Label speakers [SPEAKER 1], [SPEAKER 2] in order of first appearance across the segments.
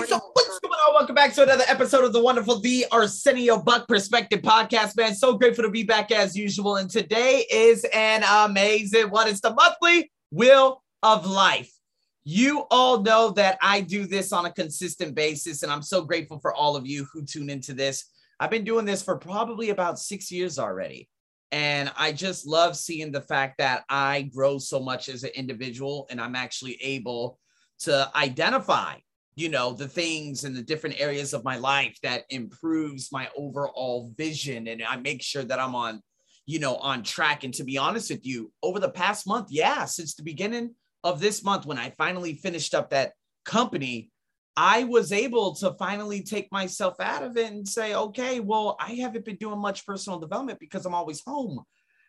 [SPEAKER 1] right, so what's going on? Welcome back to another episode of the wonderful The Arsenio Buck Perspective Podcast, man. So grateful to be back as usual. And today is an amazing one. It's the monthly Wheel of Life. You all know that I do this on a consistent basis, and I'm so grateful for all of you who tune into this. I've been doing this for probably about six years already. And I just love seeing the fact that I grow so much as an individual and I'm actually able to identify you know the things and the different areas of my life that improves my overall vision and i make sure that i'm on you know on track. And to be honest with you over the past month yeah since the beginning of this month when i finally finished up that company i was able to finally take myself out of it and say okay well i haven't been doing much personal development because i'm always home.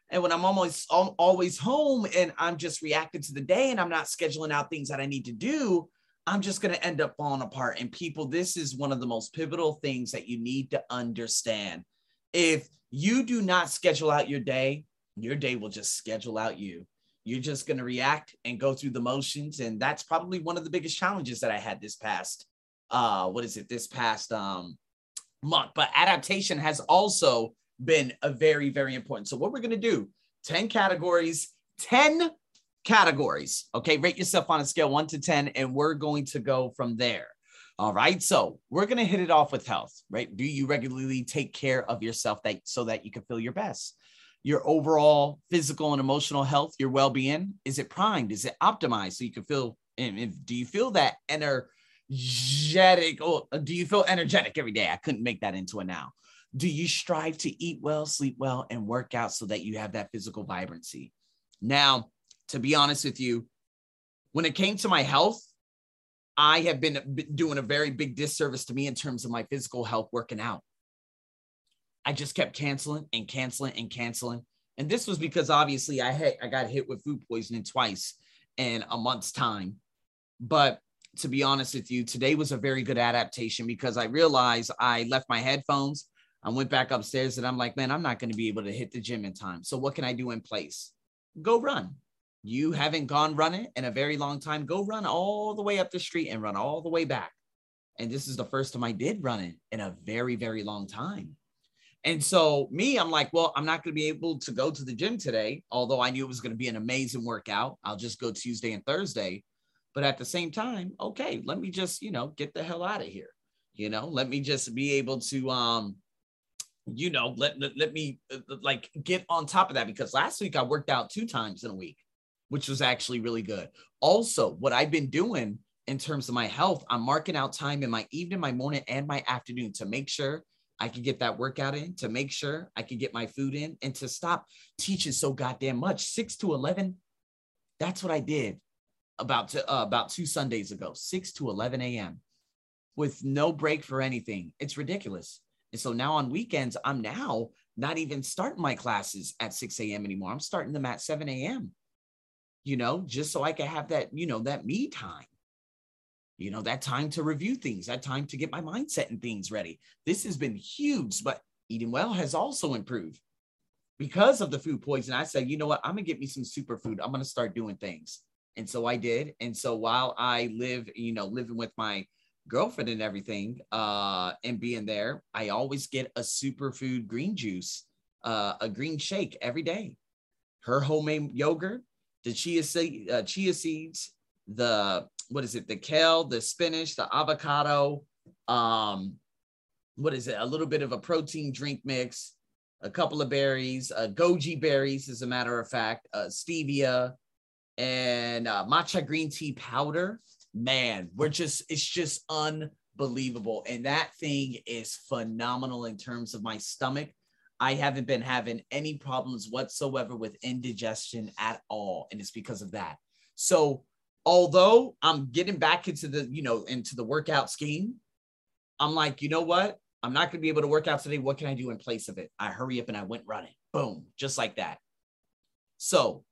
[SPEAKER 1] And when i'm almost always home and i'm just reacting to the day and i'm not scheduling out things that i need to do I'm just going to end up falling apart. And people, this is one of the most pivotal things that you need to understand. If you do not schedule out your day, your day will just schedule out you. You're just going to react and go through the motions. And that's probably one of the biggest challenges that I had this past, uh, what is it, this past um, month. But adaptation has also been a very, very important. So, what we're going to do 10 categories, 10 categories. Okay, rate yourself on a scale one to 10, and we're going to go from there. All right, so we're going to hit it off with health, right? Do you regularly take care of yourself that so that you can feel your best? Your overall physical and emotional health, your well-being, is it primed? Is it optimized so you can feel? Do you feel that energetic? Or do you feel energetic every day? I couldn't make that into a noun. Do you strive to eat well, sleep well, and work out so that you have that physical vibrancy? Now, to be honest with you, when it came to my health, I have been doing a very big disservice to me in terms of my physical health working out. I just kept canceling and canceling and canceling. And this was because obviously I had I got hit with food poisoning twice in a month's time. But to be honest with you, today was a very good adaptation because I realized I left my headphones. I went back upstairs and I'm like, man, I'm not going to be able to hit the gym in time. So what can I do in place? Go run you haven't gone running in a very long time, go run all the way up the street and run all the way back. And this is the first time I did running in a very, very long time. And so, me, I'm like, well, I'm not going to be able to go to the gym today, although I knew it was going to be an amazing workout. I'll just go Tuesday and Thursday. But at the same time, okay, let me just, you know, get the hell out of here. You know, let me just be able to, um, you know, let, let, let me uh, like get on top of that because last week I worked out two times in a week which was actually really good. Also, what I've been doing in terms of my health, I'm marking out time in my evening, my morning, and my afternoon to make sure I can get that workout in, to make sure I can get my food in, and to stop teaching so goddamn much. Six to 11, that's what I did about, to, uh, about two Sundays ago, 6 to 11 a.m. with no break for anything. It's ridiculous. And so now on weekends, I'm now not even starting my classes at 6 a.m. anymore. I'm starting them at 7 a.m you know, just so I can have that, you know, that me time. You know, that time to review things, that time to get my mindset and things ready. This has been huge, but eating well has also improved because of the food poison. I said, you know what? I'm gonna get me some superfood. I'm gonna start doing things. And so I did. And so while I live, you know, living with my girlfriend and everything, uh, and being there, I always get a superfood green juice, uh, a green shake every day. Her homemade yogurt, the chia, uh, chia seeds, the what is it? The kale, the spinach, the avocado. Um, what is it? A little bit of a protein drink mix, a couple of berries, uh, goji berries, as a matter of fact, uh, stevia, and uh, matcha green tea powder. Man, we're just it's just unbelievable, and that thing is phenomenal in terms of my stomach I haven't been having any problems whatsoever with indigestion at all. And it's because of that. So, although I'm getting back into the, you know, into the workout scheme, I'm like, you know what? I'm not going to be able to work out today. What can I do in place of it? I hurry up and I went running. Boom, just like that. So,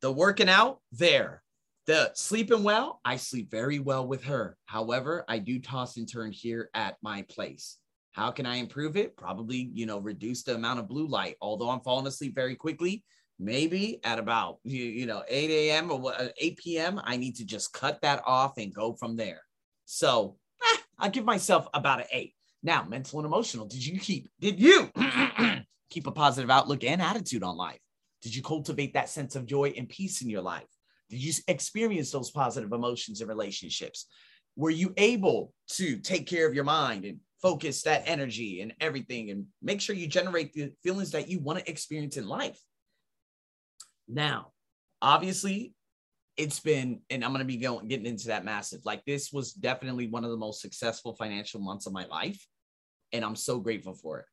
[SPEAKER 1] the working out there, the sleeping well, I sleep very well with her. However, I do toss and turn here at my place. How can I improve it? Probably, you know, reduce the amount of blue light. Although I'm falling asleep very quickly, maybe at about you, you know 8 a.m. or uh, 8 p.m. I need to just cut that off and go from there. So eh, I give myself about an eight. Now, mental and emotional. Did you keep, did you keep a positive outlook and attitude on life? Did you cultivate that sense of joy and peace in your life? Did you experience those positive emotions in relationships? Were you able to take care of your mind and focus that energy and everything and make sure you generate the feelings that you want to experience in life? Now, obviously, it's been, and I'm going to be going getting into that massive. Like this was definitely one of the most successful financial months of my life, and I'm so grateful for it.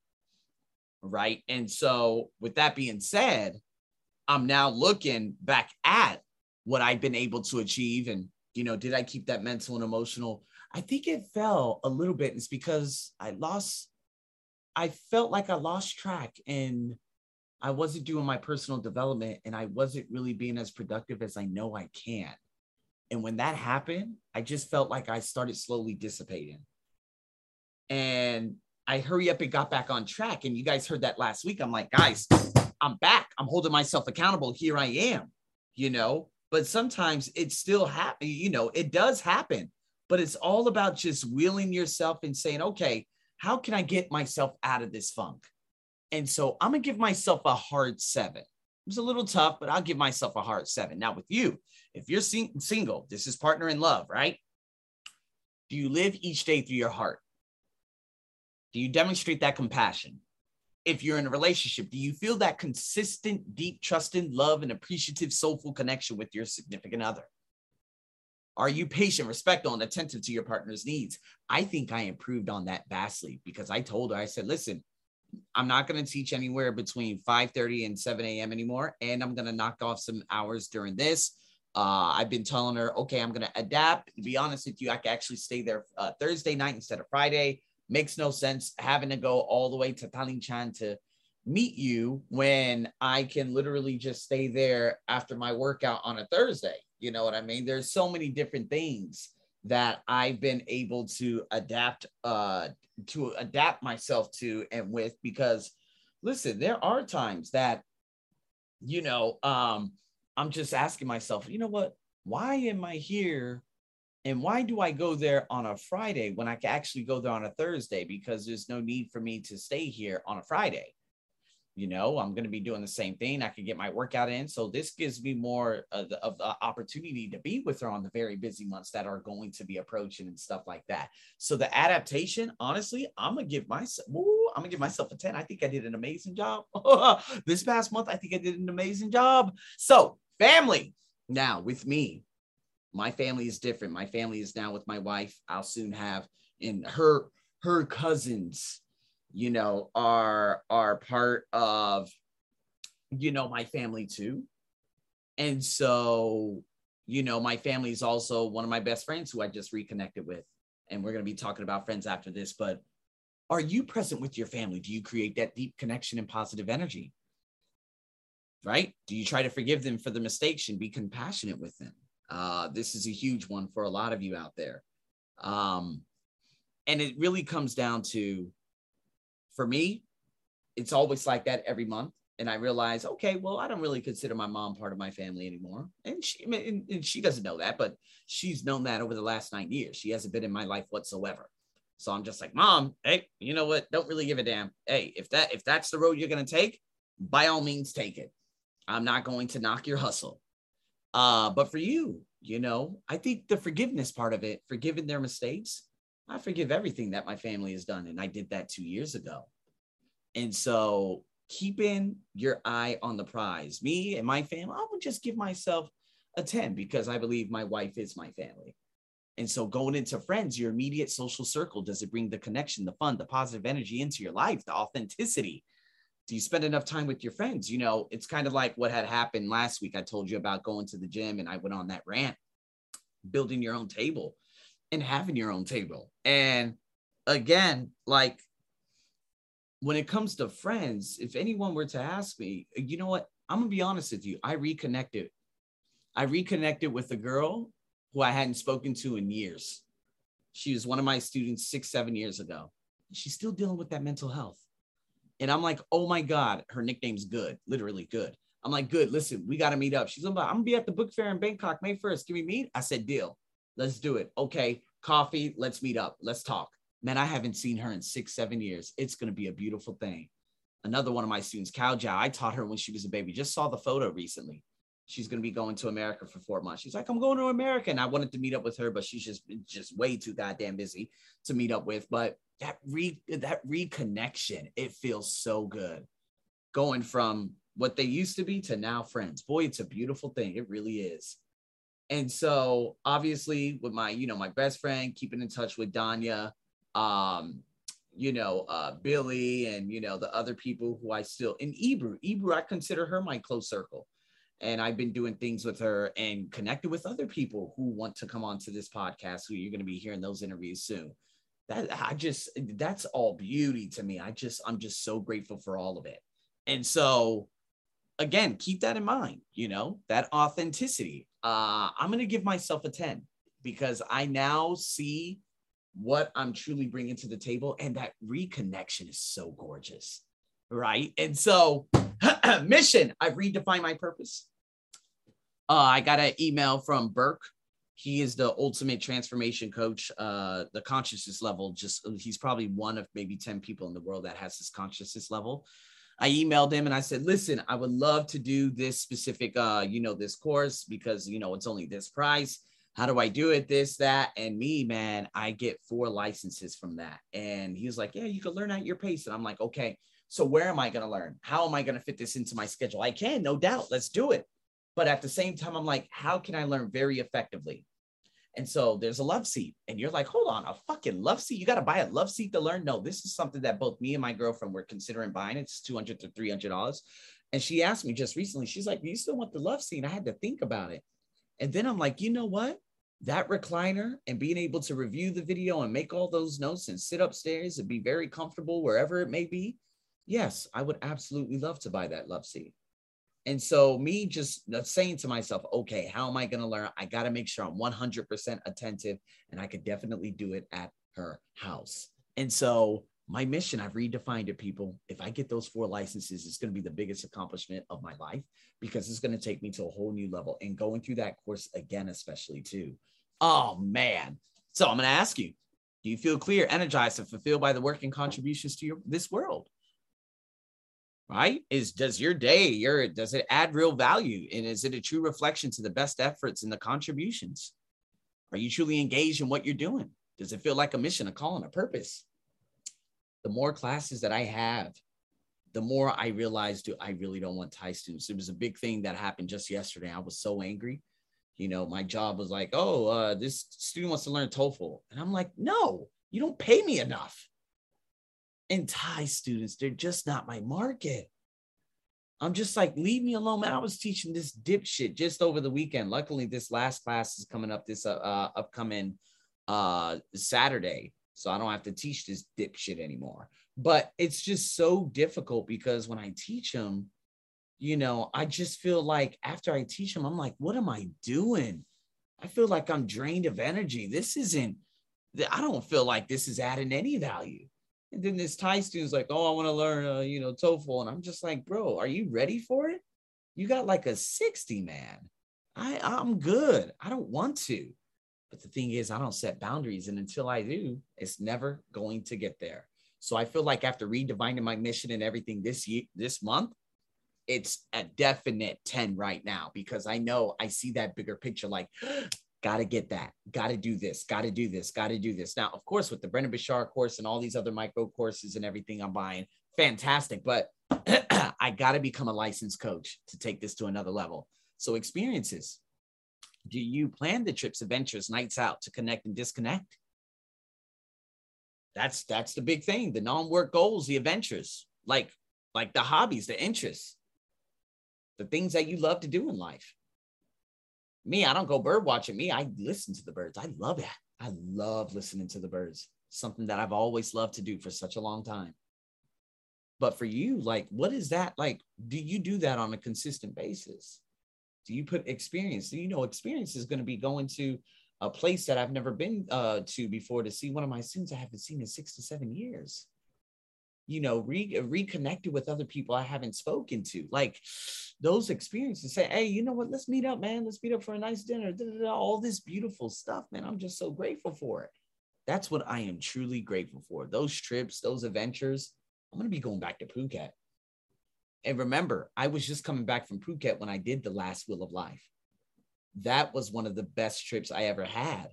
[SPEAKER 1] Right, and so with that being said, I'm now looking back at what I've been able to achieve, and you know, did I keep that mental and emotional? I think it fell a little bit. It's because I lost. I felt like I lost track and I wasn't doing my personal development and I wasn't really being as productive as I know I can. And when that happened, I just felt like I started slowly dissipating. And I hurry up and got back on track. And you guys heard that last week. I'm like, guys, I'm back. I'm holding myself accountable. Here I am, you know. But sometimes it still happen, you know, it does happen. But it's all about just wheeling yourself and saying, okay, how can I get myself out of this funk? And so I'm going to give myself a hard seven. It was a little tough, but I'll give myself a hard seven. Now, with you, if you're sing- single, this is partner in love, right? Do you live each day through your heart? Do you demonstrate that compassion? If you're in a relationship, do you feel that consistent, deep, trusting love and appreciative, soulful connection with your significant other? Are you patient, respectful, and attentive to your partner's needs? I think I improved on that vastly because I told her, I said, listen, I'm not going to teach anywhere between 5:30 and 7 a.m. anymore, and I'm going to knock off some hours during this. Uh, I've been telling her, okay, I'm going to adapt. To be honest with you, I can actually stay there uh, Thursday night instead of Friday. Makes no sense having to go all the way to Taling Chan to meet you when I can literally just stay there after my workout on a Thursday. You know what I mean? There's so many different things that I've been able to adapt uh, to adapt myself to and with because listen, there are times that you know um, I'm just asking myself, you know what? Why am I here? And why do I go there on a Friday when I can actually go there on a Thursday? Because there's no need for me to stay here on a Friday you know i'm going to be doing the same thing. I can get my workout in. So this gives me more of the, of the, opportunity to be with her on the very busy months that are going to be approaching and stuff like that. So the adaptation honestly i'm going to give myself ooh, i'm going to give myself a 10 i think i did an amazing job. This past month i think i did an amazing job. So family now with me my family is different. My family is now with my wife. I'll soon have in her her cousins you know, are are part of, you know, my family too. And so, you know, my family is also one of my best friends who I just reconnected with. And we're going to be talking about friends after this. But are you present with your family? Do you create that deep connection and positive energy? Right? Do you try to forgive them for the mistakes and be compassionate with them? Uh, this is a huge one for a lot of you out there. Um, and it really comes down to for me, it's always like that every month. And I realize, okay, well, I don't really consider my mom part of my family anymore. And she, and, and she doesn't know that, but she's known that over the last nine years. She hasn't been in my life whatsoever. So I'm just like, mom, hey, you know what? Don't really give a damn. Hey, if that if that's the road you're gonna take, by all means take it. I'm not going to knock your hustle. Uh, but for you, you know, I think the forgiveness part of it, forgiving their mistakes, I forgive everything that my family has done. And I did that two years ago. And so keeping your eye on the prize, me and my family, I would just give myself a 10 because I believe my wife is my family. And so going into friends, your immediate social circle, does it bring the connection, the fun, the positive energy into your life, the authenticity? Do you spend enough time with your friends? You know, it's kind of like what had happened last week. I told you about going to the gym and I went on that rant, building your own table and having your own table. And again, like when it comes to friends, if anyone were to ask me, you know what? I'm gonna be honest with you. I reconnected. I reconnected with a girl who I hadn't spoken to in years. She was one of my students six, seven years ago. She's still dealing with that mental health. And I'm like, oh my God, her nickname's good, literally good. I'm like, good, listen, we got to meet up. She's like, I'm gonna be at the book fair in Bangkok May 1st. Can we meet? I said, deal. Let's do it. Okay, coffee. Let's meet up. Let's talk. Man, I haven't seen her in six, seven years. It's going to be a beautiful thing. Another one of my students, Cao Jiao, I taught her when she was a baby. Just saw the photo recently. She's going to be going to America for four months. She's like, I'm going to America. And I wanted to meet up with her, but she's just, just way too goddamn busy to meet up with. But that re that reconnection, it feels so good. Going from what they used to be to now friends. Boy, it's a beautiful thing. It really is. And so obviously with my, you know, my best friend, keeping in touch with Danya, um, you know, uh, Billy and, you know, the other people who I still, in Ebru, Ebru, I consider her my close circle. And I've been doing things with her and connected with other people who want to come on to this podcast, who you're going to be hearing those interviews soon. That I just, that's all beauty to me. I just, I'm just so grateful for all of it. And so, again, keep that in mind, you know, that authenticity. Uh, I'm going to give myself a 10 because I now see what I'm truly bringing to the table. And that reconnection is so gorgeous. Right. And so, mission, I've redefined my purpose. Uh, I got an email from Burke. He is the ultimate transformation coach. Uh, the consciousness level, just he's probably one of maybe 10 people in the world that has this consciousness level. I emailed him and I said, listen, I would love to do this specific, uh, you know, this course because, you know, it's only this price. How do I do it? This, that. And me, man, I get four licenses from that. And he was like, yeah, you can learn at your pace. And I'm like, okay, so where am I going to learn? How am I going to fit this into my schedule? I can, no doubt. Let's do it. But at the same time, I'm like, how can I learn very effectively? And so there's a love seat, and you're like, hold on, a fucking love seat? You got to buy a love seat to learn? No, this is something that both me and my girlfriend were considering buying. It's 200 to $300. And she asked me just recently, she's like, you still want the love seat? I had to think about it. And then I'm like, you know what? That recliner and being able to review the video and make all those notes and sit upstairs and be very comfortable wherever it may be. Yes, I would absolutely love to buy that love seat. And so, me just uh, saying to myself, okay, how am I going to learn? I got to make sure I'm 100% attentive, and I could definitely do it at her house. And so, my mission, I've redefined it, people. If I get those four licenses, it's going to be the biggest accomplishment of my life because it's going to take me to a whole new level. And going through that course again, especially too. Oh, man. So, I'm going to ask you do you feel clear, energized, and fulfilled by the work and contributions to your, this world? Right? Is does your day your does it add real value? And is it a true reflection to the best efforts and the contributions? Are you truly engaged in what you're doing? Does it feel like a mission a call and a purpose? The more classes that i have the more i realize do i really don't want thai students. It was a big thing that happened just yesterday. I was so angry. You know my job was like oh uh, this student wants to learn toefl. And i'm like no you don't pay me enough and Thai students, they're just not my market. I'm just like, leave me alone, man. I was teaching this dipshit just over the weekend. Luckily, this last class is coming up this uh, uh, upcoming uh, Saturday, so I don't have to teach this dipshit anymore. But it's just so difficult because when I teach them, you know, I just feel like after I teach them, I'm like, what am I doing? I feel like I'm drained of energy. This isn't. I don't feel like this is adding any value. And then this Thai student's like, oh, I want to learn, uh, you know, TOEFL. And I'm just like, bro, are you ready for it? You got like a 60, man. I, I'm good. I don't want to. But the thing is, I don't set boundaries. And until I do, it's never going to get there. So I feel like after redefining my mission and everything this year, this month, it's a definite 10 right now because I know I see that bigger picture like got to get that, got to do this, got to do this, got to do this. Now, of course, with the Brendon Burchard course and all these other micro courses and everything I'm buying, fantastic. But I got to become a licensed coach to take this to another level. So, experiences. Do you plan the trips, adventures, nights out to connect and disconnect? That's that's the big thing. The non-work goals, the adventures, like like the hobbies, the interests, the things that you love to do in life me, I don't go bird watching. Me, I listen to the birds. I love it. I love listening to the birds. Something that I've always loved to do for such a long time. But for you, like, what is that like? Do you do that on a consistent basis? Do you put experience? Do you know experience is going to be going to a place that I've never been uh, to before to see one of my students I haven't seen in six to seven years? You know, re- reconnected with other people I haven't spoken to. Like those experiences say, hey, you know what? Let's meet up, man. Let's meet up for a nice dinner. Da-da-da. All this beautiful stuff, man. I'm just so grateful for it. That's what I am truly grateful for. Those trips, those adventures. I'm going to be going back to Phuket. And remember, I was just coming back from Phuket when I did the last Wheel of Life. That was one of the best trips I ever had.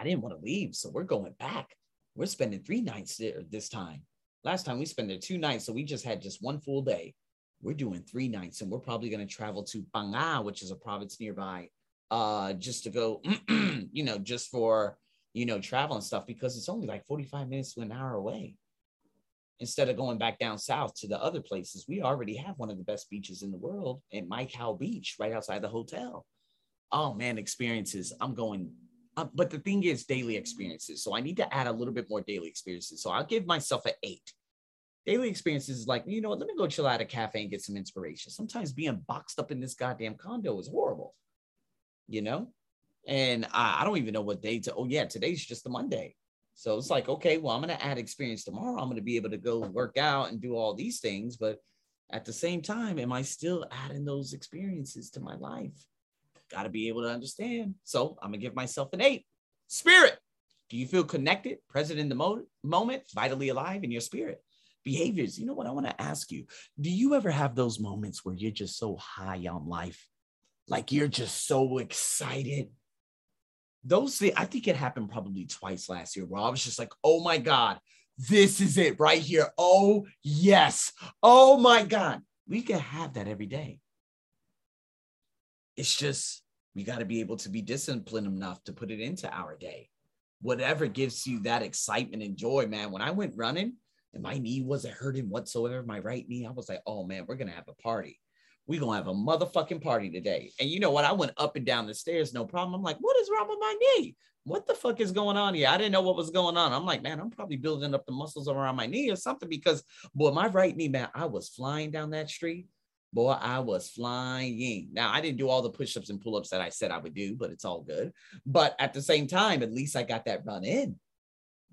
[SPEAKER 1] I didn't want to leave, so we're going back. We're spending three nights there this time. Last time we spent there two nights, so we just had just one full day. We're doing three nights, and we're probably going to travel to Phang Nga, which is a province nearby, uh, just to go, you know, just for you know travel and stuff because it's only like 45 minutes to an hour away instead of going back down south to the other places, we already have one of the best beaches in the world at Mai Khao Beach, right outside the hotel. Oh man, experiences. I'm going, uh, but the thing is, daily experiences. So I need to add a little bit more daily experiences. So I'll give myself an eight. Daily experiences is like, you know what, let me go chill out at a cafe and get some inspiration. Sometimes being boxed up in this goddamn condo is horrible, you know? And I, I don't even know what day to, oh yeah, today's just a Monday. So it's like, okay, well, I'm going to add experience tomorrow. I'm going to be able to go work out and do all these things. But at the same time, am I still adding those experiences to my life? Got to be able to understand. So I'm going to give myself an eight. Spirit. Do you feel connected, present in the mo- moment, vitally alive in your spirit? Behaviors. You know what? I want to ask you Do you ever have those moments where you're just so high on life? Like you're just so excited those things, I think it happened probably twice last year where I was just like, oh my God, this is it right here. Oh, yes. Oh my God. We can have that every day. It's just, we got to be able to be disciplined enough to put it into our day. Whatever gives you that excitement and joy, man. When I went running and my knee wasn't hurting whatsoever, my right knee, I was like, oh man, we're going to have a party we gonna have a motherfucking party today. And you know what? I went up and down the stairs, no problem. I'm like, what is wrong with my knee? What the fuck is going on here? I didn't know what was going on. I'm like, man, I'm probably building up the muscles around my knee or something because, boy, my right knee, man, I was flying down that street. Boy, I was flying. Now, I didn't do all the push ups and pull ups that I said I would do, but it's all good. But at the same time, at least I got that run in.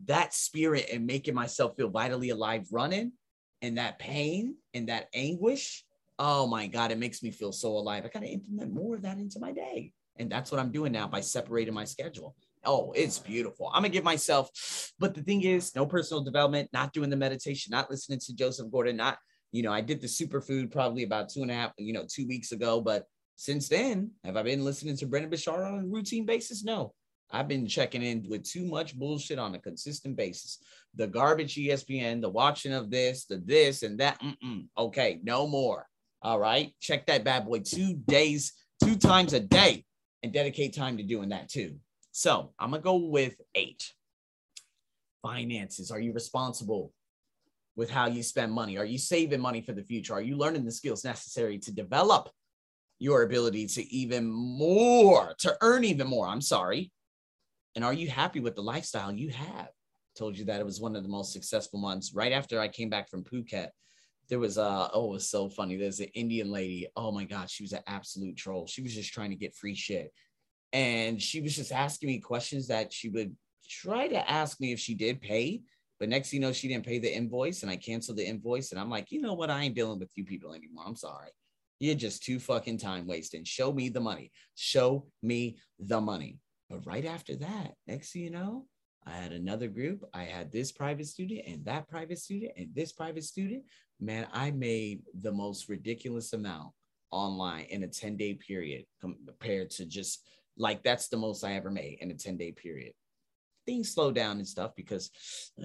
[SPEAKER 1] That spirit and making myself feel vitally alive running and that pain and that anguish oh my God, it makes me feel so alive. I got to implement more of that into my day. And that's what I'm doing now by separating my schedule. Oh, it's beautiful. I'm gonna give myself, but the thing is, no personal development, not doing the meditation, not listening to Joseph Gordon, not, you know, I did the superfood probably about two and a half, you know, two weeks ago. But since then, have I been listening to Brendon Burchard on a routine basis? No. I've been checking in with too much bullshit on a consistent basis. The garbage ESPN, the watching of this, the this and that. Mm-mm. Okay, no more. All right. Check that bad boy two days, two times a day, and dedicate time to doing that too. So I'm going to go with eight. Finances. Are you responsible with how you spend money? Are you saving money for the future? Are you learning the skills necessary to develop your ability to even more, to earn even more? I'm sorry. And are you happy with the lifestyle you have? Told you that it was one of the most successful months right after I came back from Phuket there was a oh it was so funny there's an indian lady oh my god she was an absolute troll she was just trying to get free shit and she was just asking me questions that she would try to ask me if she did pay but next you know she didn't pay the invoice and i canceled the invoice and i'm like you know what? I ain't dealing with you people anymore. I'm sorry. You're just too fucking time wasting. Show me the money. Show me the money. But right after that next you know I had another group. I had this private student and that private student and this private student. Man, I made the most ridiculous amount online in a 10 day period compared to just like that's the most I ever made in a 10 day period. Things slow down and stuff because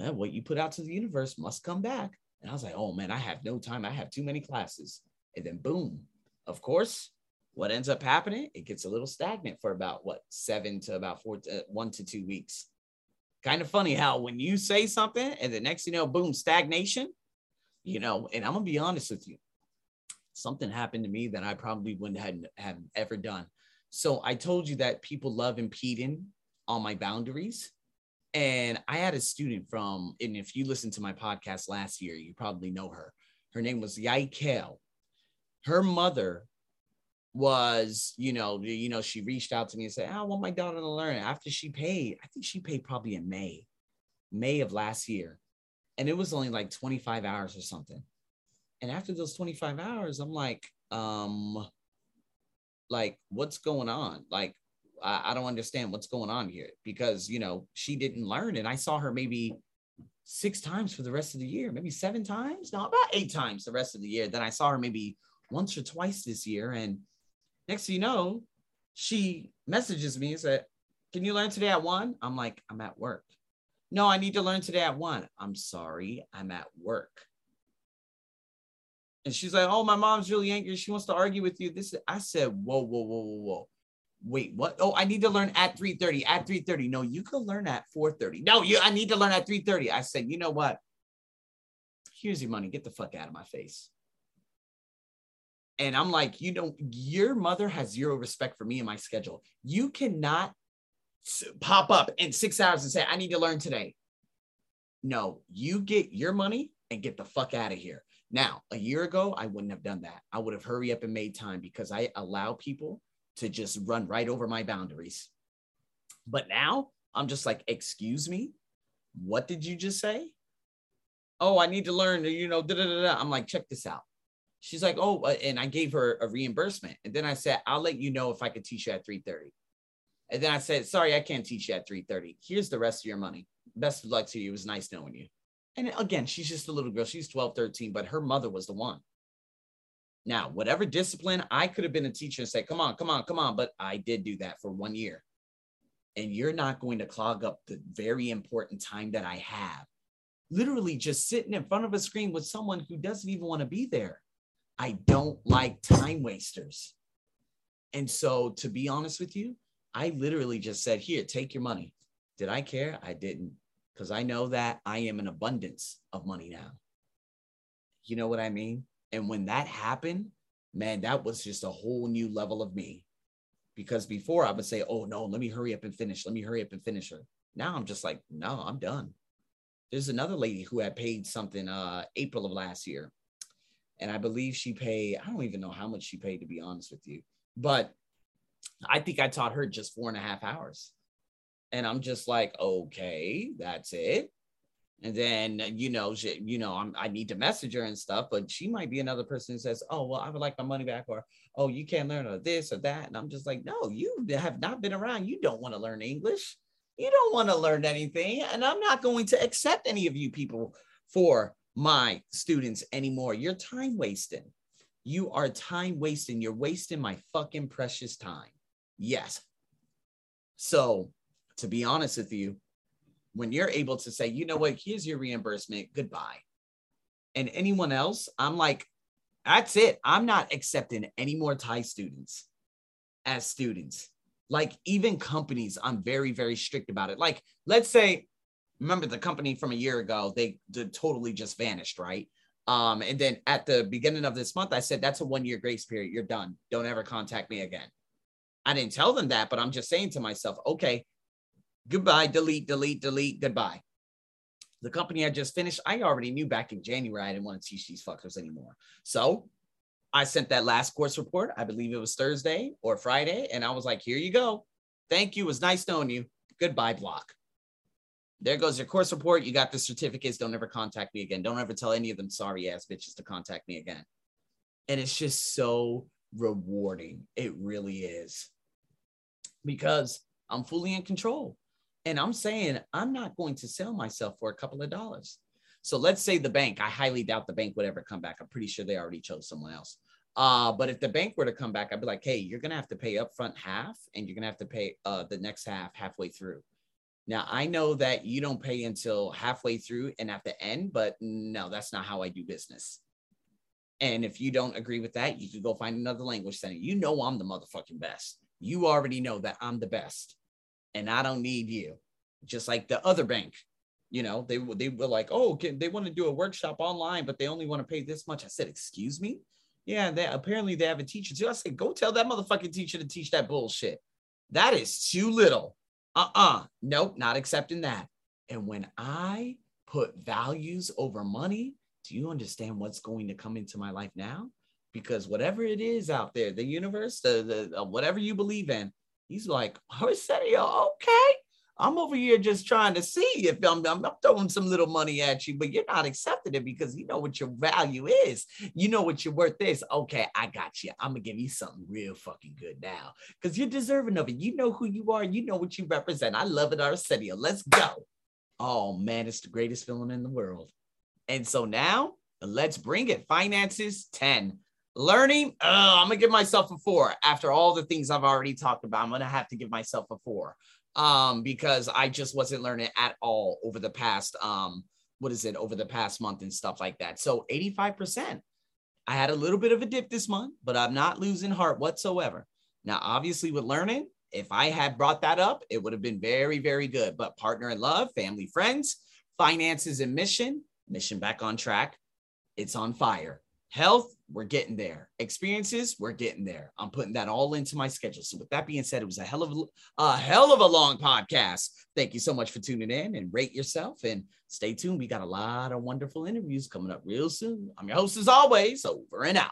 [SPEAKER 1] uh, what you put out to the universe must come back. And I was like, oh man, I have no time. I have too many classes. And then boom, of course, what ends up happening? It gets a little stagnant for about what seven to about four to one to two weeks. Kind of funny how when you say something and the next you know, boom, stagnation you know, and I'm gonna be honest with you, something happened to me that I probably wouldn't have, have ever done. So I told you that people love impeding on my boundaries. And I had a student from, and if you listened to my podcast last year, you probably know her. Her name was Yai Kale. Her mother was, you know, you know, she reached out to me and said, I want my daughter to learn. After she paid, I think she paid probably in May, May of last year and it was only like 25 hours or something. And after those 25 hours, I'm like, um, like what's going on? Like, I, I don't understand what's going on here because you know she didn't learn, and I saw her maybe six times for the rest of the year, maybe seven times, no, about eight times the rest of the year. Then I saw her maybe once or twice this year, and next thing you know, she messages me and said, "Can you learn today at one?" I'm like, "I'm at work." No, I need to learn today at one. I'm sorry, I'm at work. And she's like, Oh, my mom's really angry. She wants to argue with you. This is I said, Whoa, whoa, whoa, whoa, whoa. Wait, what? Oh, I need to learn at 3:30. At 3:30. No, you can learn at 4:30. No, you I need to learn at 3:30. I said, you know what? Here's your money. Get the fuck out of my face. And I'm like, you know, your mother has zero respect for me and my schedule. You cannot pop up in six hours and say, I need to learn today. No, you get your money and get the fuck out of here. Now, a year ago, I wouldn't have done that. I would have hurried up and made time because I allow people to just run right over my boundaries. But now I'm just like, excuse me, what did you just say? Oh, I need to learn, you know, da, da, da, da. I'm like, check this out. She's like, oh, uh, and I gave her a reimbursement. And then I said, I'll let you know if I could teach you at 3:30. And then I said, sorry, I can't teach you at 3:30. Here's the rest of your money. Best of luck to you. It was nice knowing you. And again, she's just a little girl. She's 12, 13, but her mother was the one. Now, whatever discipline, I could have been a teacher and say, come on, come on, come on. But I did do that for one year. And you're not going to clog up the very important time that I have. Literally just sitting in front of a screen with someone who doesn't even want to be there. I don't like time wasters. And so, to be honest with you, I literally just said, Here, take your money. Did I care? I didn't, because I know that I am an abundance of money now. You know what I mean? And when that happened, man, that was just a whole new level of me. Because before I would say, Oh, no, let me hurry up and finish. Let me hurry up and finish her. Now I'm just like, No, I'm done. There's another lady who had paid something uh April of last year. And I believe she paid, I don't even know how much she paid, to be honest with you. But I think I taught her just four and a half hours. And I'm just like, okay, that's it. And then, uh, you know, she, you know, I'm, I need to message her and stuff, but she might be another person who says, oh, well, I would like my money back, or, oh, you can't learn or this or that. And I'm just like, no, you have not been around. You don't want to learn English. You don't want to learn anything. And I'm not going to accept any of you people for my students anymore. You're time wasting. You are time wasting. You're wasting my fucking precious time. Yes. So, to be honest with you, when you're able to say, you know what, here's your reimbursement, goodbye. And anyone else, I'm like, that's it. I'm not accepting any more Thai students as students. Like, even companies, I'm very, very strict about it. Like, let's say, remember the company from a year ago, they, they totally just vanished, right? Um, and then at the beginning of this month, I said, that's a one year grace period. You're done. Don't ever contact me again. I didn't tell them that, but I'm just saying to myself, okay, goodbye, delete, delete, delete, goodbye. The company I just finished, I already knew back in January I didn't want to teach these fuckers anymore. So I sent that last course report. I believe it was Thursday or Friday. And I was like, here you go. Thank you. It was nice knowing you. Goodbye, block. There goes your course report. You got the certificates. Don't ever contact me again. Don't ever tell any of them sorry ass bitches to contact me again. And it's just so rewarding. It really is. Because I'm fully in control. And I'm saying I'm not going to sell myself for a couple of dollars. So let's say the bank, I highly doubt the bank would ever come back. I'm pretty sure they already chose someone else. Uh, but if the bank were to come back, I'd be like, hey, you're gonna have to pay upfront half and you're gonna have to pay uh, the next half halfway through. Now I know that you don't pay until halfway through and at the end, but no, that's not how I do business. And if you don't agree with that, you could go find another language center. You know I'm the motherfucking best. You already know that I'm the best, and I don't need you. Just like the other bank, you know, they they were like, oh, can, they want to do a workshop online, but they only want to pay this much. I said, excuse me. Yeah, they apparently they have a teacher too. I said, go tell that motherfucking teacher to teach that bullshit. That is too little. Uh-uh. Nope, not accepting that. And when I put values over money, do you understand what's going to come into my life now? Because whatever it is out there, the universe, the, the, uh, whatever you believe in, he's like, oh, Arsenio, okay, I'm over here just trying to see if I'm, I'm, I'm, throwing some little money at you, but you're not accepting it because you know what your value is. You know what your worth is. Okay, I got you. I'm gonna give you something real fucking good now because you're deserving of it. You know who you are. You know what you represent. I love it, Arsenio. Let's go. Oh man, it's the greatest feeling in the world. And so now let's bring it. Finances 10. Learning, uh, I'm gonna give myself a four after all the things I've already talked about. I'm gonna have to give myself a four um, because I just wasn't learning at all over the past um, what is it over the past month and stuff like that. So 85%. I had a little bit of a dip this month, but I'm not losing heart whatsoever. Now, obviously, with learning, if I had brought that up, it would have been very, very good. But partner in love, family, friends, finances, and mission, mission back on track. It's on fire. Health, we're getting there. Experiences, we're getting there. I'm putting that all into my schedule. So, with that being said, it was a hell of a, a hell of a long podcast. Thank you so much for tuning in and rate yourself and stay tuned. We got a lot of wonderful interviews coming up real soon. I'm your host as always. Over and out.